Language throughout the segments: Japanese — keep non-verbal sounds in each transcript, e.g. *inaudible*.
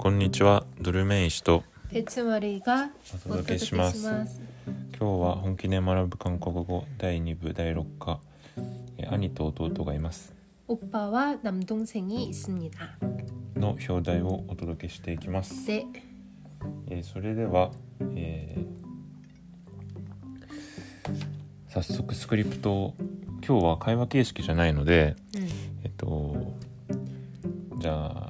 こんにちはドルメイン氏と 배츠머리가 お届けします 오토도케시마스. 今日は本気で学ぶ韓国語第2部第6課え兄と弟がいます 오빠와 남동생이 있습니다. の表題をお届けしていきます、 네, えーそれでは、えー早速スクリプトを今日は会話形式じゃないので 음. えっとじゃあ 또 よ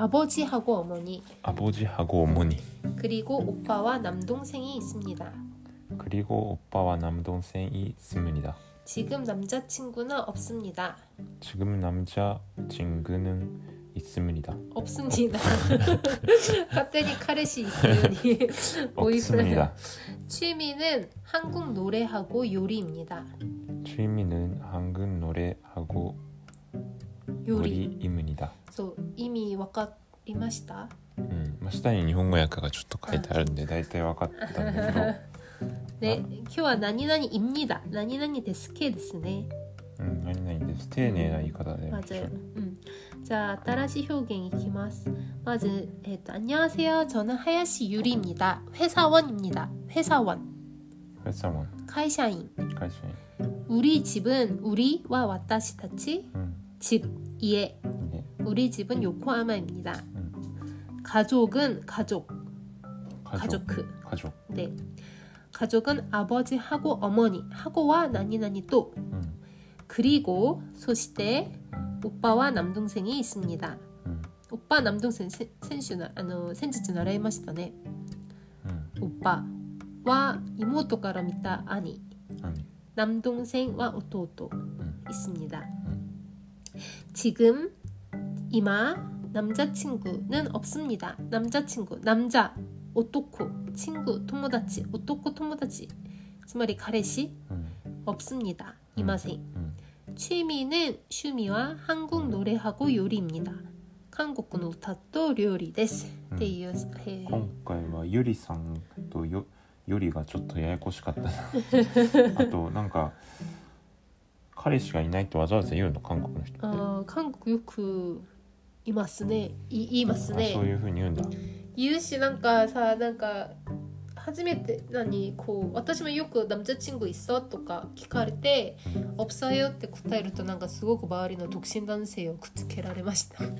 아버지하고 어머니, 아버지하고 어머니 그리고 오빠와 남동생이 있습니다. 그리고 오빠와 남동생이 있습니다. 지금 남자친구는 없습니다. 지금 남자 친구는 있습니다. 없습니다. *laughs* 갑자기 카레시 있으니 *laughs* 없습니다. 취미는 한국 노래하고 요리입니다. 취미는 한국 노래하고 요리. 요리입니다. そう意味わかりましたうんまあ、下に日本語訳がちょっと書いてあるんで大体分かったんだけど、*laughs* ね、今日は何々입니다. 何々ですけですね。うん、何々です丁寧な言い方で 맞아요. 음. 자, 따라시 표현 이키마스. 맞아. 에 안녕하세요. 저는 하야시 유리입니다. 회사원입니다. 회사원. 회사원 카이샤인. 会社員 우리 집은 우리와 와타시 타치 うん 집, 이에 ね 우리 집은 음. 요코하마입니다. 음. 가족은 가족. 가족. 가족. 가족. 네. 가족은 아버지하고 어머니, 하고와 나니나니 또. 음. 그리고 소시대 음. 오빠와 남동생이 있습니다. 음. 오빠 남동생 센슈나 아노 센츠츠 나라이마시타네. 오빠와 이모토 가라 미타 아니. 남동생과 오토오토 있습니다. 지금 이마 남자친구는 없습니다. 남자친구 남자 오토코 친구 토모다치 오토코 토모다치 つまり彼氏 うん 없습니다. 이마생 うん 취미는趣味は 한국 노래하고 요리입니다. 한국の歌と料理です。うんっていう、えー今回はゆりさんとよよりがちょっとややこしかったなあとなんか彼氏がいないとわざわざ言うの韓国の人って、あー韓国よく いますね。い言いますねあそう。いうふうに言うんだ言うしなんかさなんか初めて何こう私もよく「남자친구 있어?」とか聞かれて「없어요」って答えるとなんかすごく周りの独身男性をくっつけられましたく*laughs* っ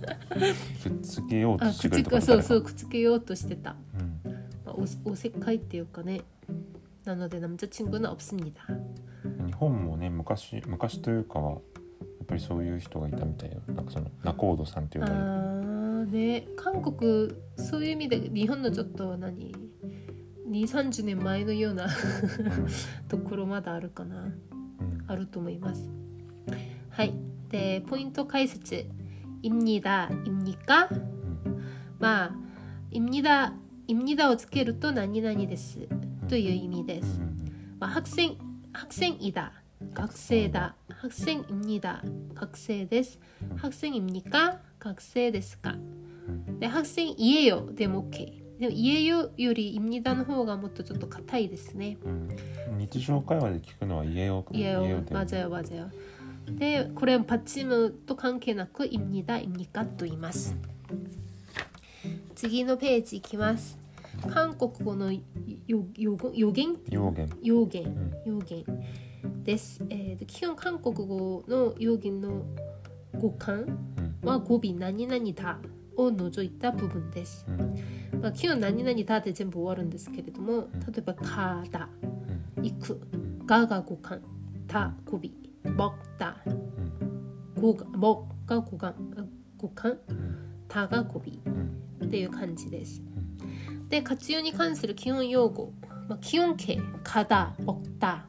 つけようとあくっつしてくるってことけそうそう誰かくっつけようとしてた、うんまあ、おおせっかいっていうかねなので남자친구는 없습니다 日本もね昔昔というかはやっ ぱりそういう人がいたみたいよなんかその仲人さんっていうあのがーね韓国そういう意味で日本のちょっと何2 3 0年前のようなところまだあるかなうんあると思います。はい。で、ポイント解説。입니다. 입니까? うんまあ、입니다. 입니다をつけると何々です。という意味でうす。んまあ、학생、학생이다。学生だ。 학생입니다。学生です。학생입니까？学生ですかうんで、학생이에요でも OK。でも、이에요より입니다の方がもっとちょっと硬いですね。うん日常会話で聞くのは家よ 예요 で 맞아요 맞아요 근데 고래는 받침도 관계나고 입니다 입니까 또 이마스 次のページいきます韓国語のよよ予言要言要言うん要言 です、えーと基本韓国語の要言の語感うんは語尾何々だを除いた部分です、うんまあ、基本何々だで全部終わるんですけれどもん例えば「かだ」うん「行く」ん「が」が語感「た」語尾「먹다」うん語が「먹」が語感語感うん「た」が語尾うんっていう感じです。で活用に関する基本用語、まあ、基本形「가다」「먹다」「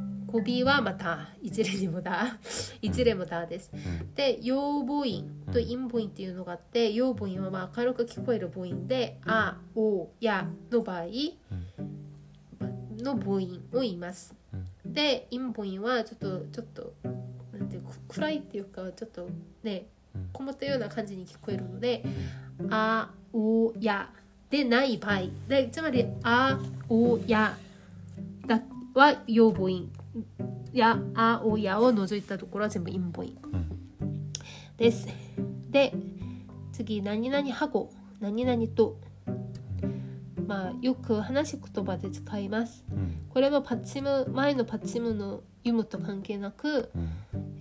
語尾はまた一例にもだ。一例もだです、うん、で陽母音と陰母音っていうのがあって陽母音はまあく聞こえる母音で「あ」「お」「や」の場合の母音を言います。で陰母音はちょっとちょっとなんていう暗いっていうかちょっとねこもったような感じに聞こえるので「あ」「お」「や」でない場合。でつまり「あ」「お」「や」だは陽母音や、あ、お、やを除いたところは全部陰母音。うん。です。で次何々 하고 何々と。まあよく話し言葉で使います。うん。これもパッチム前のパッチムの読むと関係なく、うん。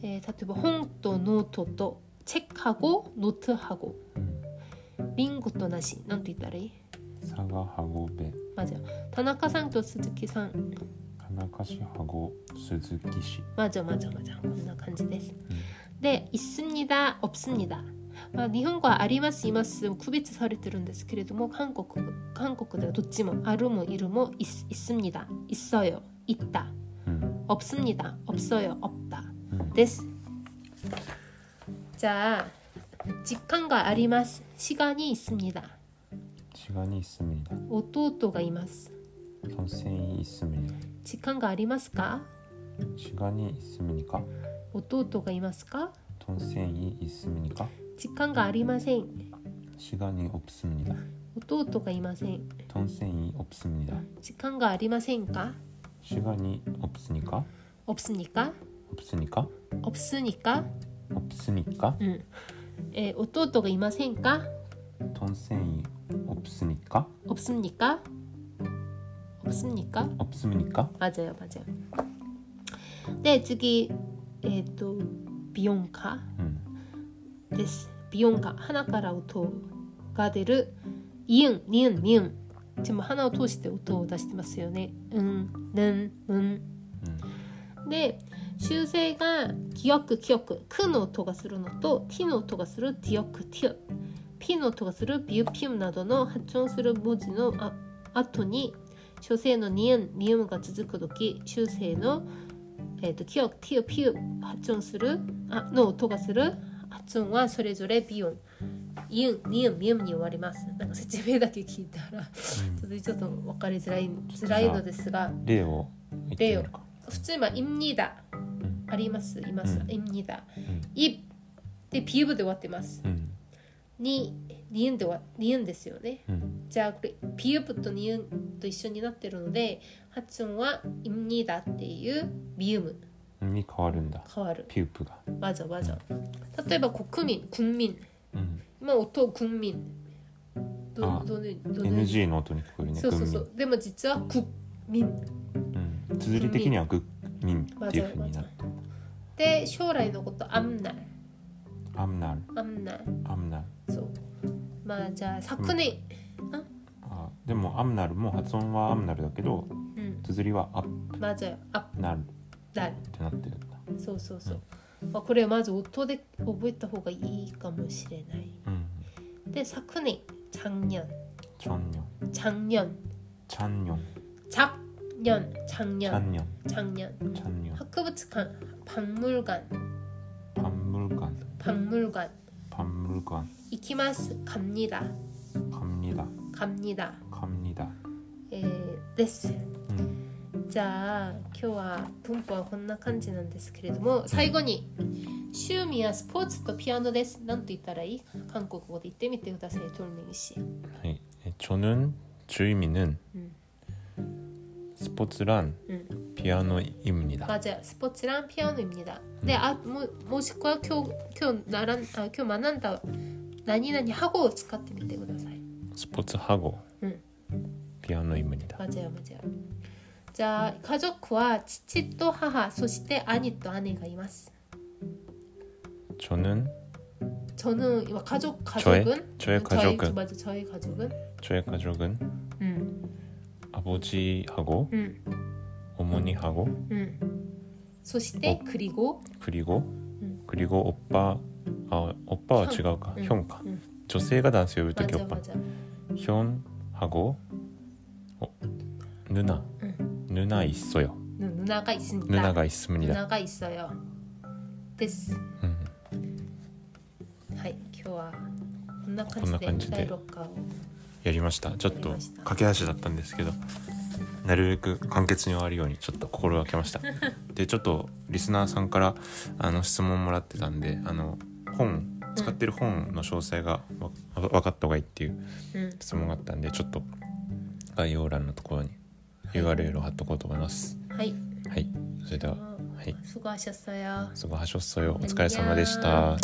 えー例えば本とノートと책하고 노트하고 リンゴとなし。なんて言ったらいい？佐賀はごべまず田中さんと鈴木さん田中市はご鈴木市まずまずまずこんな感じです。で、있습니다、없습니다。まあ、日本語はあります、います、区別されてるんですけれども、韓国韓国ではどっちもあるもいるもい있습니다、있어요、있다、 うん 없습니다、없어요、없다 うんです。じゃあ、実感があります。시간이있습니다。 시간이있습니다 弟がいます。 선생이있습니다 時間がありますか 시간이있습니까 弟がいますか 선생이있습니까 時間がありません。 시간이없습니다 弟がいません。 선생이없습니다 時間がありませんか 시간이없으니까 없습니까 없으니까 없으니까 없으니까 うん。えー弟がいませんか 선생이없으니까 없습니까 없습니까 없습니까 맞아요 맞아요. 네,次えっ、と美容家 음 です。美容家鼻から音が出るイン、ニン、ミン。全部鼻を通して音を出してますよね。うん、ぬん、うん。 음 で修正が記憶記憶クの音がするのとティの音がするティオクティオピの音がするビュピウムなどの発音する文字のあ後に 初生のニン、ニウムが続く時、修生の、えーと、と記憶、ティオピュ発音するあの音がする発音はそれぞれビ音。イン、ニウム、ミウムに終わります。なんか説明だけ聞いたらちょっと分かりづらい辛いのですが、例を例を。普通は「いみだ」あります、います、いみだ。い、で、ピューブで終わってます。に、ニユんではニユんですよね、うん、じゃあこれピユプとにユンと一緒になってるので発音はイムニダっていうビウム。に変わるんだ。変わる。ピュープが。わざわざ。例えば国民国民、うん、今音を国民どどあどのどの。NG の音に聞こえるね。そうそうそう。でも実は国民、うん、綴り的には国民っていうふうになったで将来のことアムナル。アムナル。アムナル。アムナル。そう。まあじゃあ昨年あでもアムナルも発音はアムナルだけどうん綴りはアッ 맞아요. 앞 プナルっ 날. てなってるんだそうそうそう。まあこれまず音で覚えた方がいいかもしれない。うんで昨年、작년、 チャンニョン 작년、 チャンニョン 작년、 작년、チャンニョン 작년。 チャンニョン 博物館、박물관、 パンムルガン 박물관。 パンムルガン 行きます。갑니다。 カムニダ 갑니다。 カムニダえーです。うんじゃあ今日は文法はこんな感じなんですけれども最後に趣味やスポーツとピアノです。なんて言ったらいい韓国語で言ってみてください、トルネギ씨。 はいえ저는주의미는 음. 스포츠란 음. 피아노입니다 맞아요. 스포츠랑 피아노입니다. 네, 아, 뭐,もしくは今日今日ならんあ今日学んだ何々ハゴを使ってみてください。 스포츠하고 응. 피아노입니다 맞아요 맞아요. じゃあ家族は父と母そして兄と姉がいます。 저는 저는 이거 가족 저의? 가족은 저의 가족은 맞아 저희 가족은 저의 가족은 음, 아버지하고 음, 어머니하고 음. そして 어. 그리고 그리고 음. 그리고 오빠 아 오빠와 형.違うか 응. 형가 응. 女性が男性を呼ぶ時 맞아 オッパ 맞아 현하고 어, 누나 응. 누나 있어요 누, 누나가 있습니다. 누나가 있습니다 누나가 있어요. です。 음. はい、今日はこんなこんな感じで感じで第六課をやりましたちょっとやりました駆け足だったんですけど なるべく簡潔に終わるようにちょっと心がけました*laughs* でちょっとリスナーさんからあの質問もらってたんであの本使ってる本の詳細がわ分かった方がいいっていううん、質問があったんでちょっと概要欄のところに URL を貼っとこうと思いますはい。はいそれではあはい 수고하셨어요. 수고하셨어요お疲れ様でした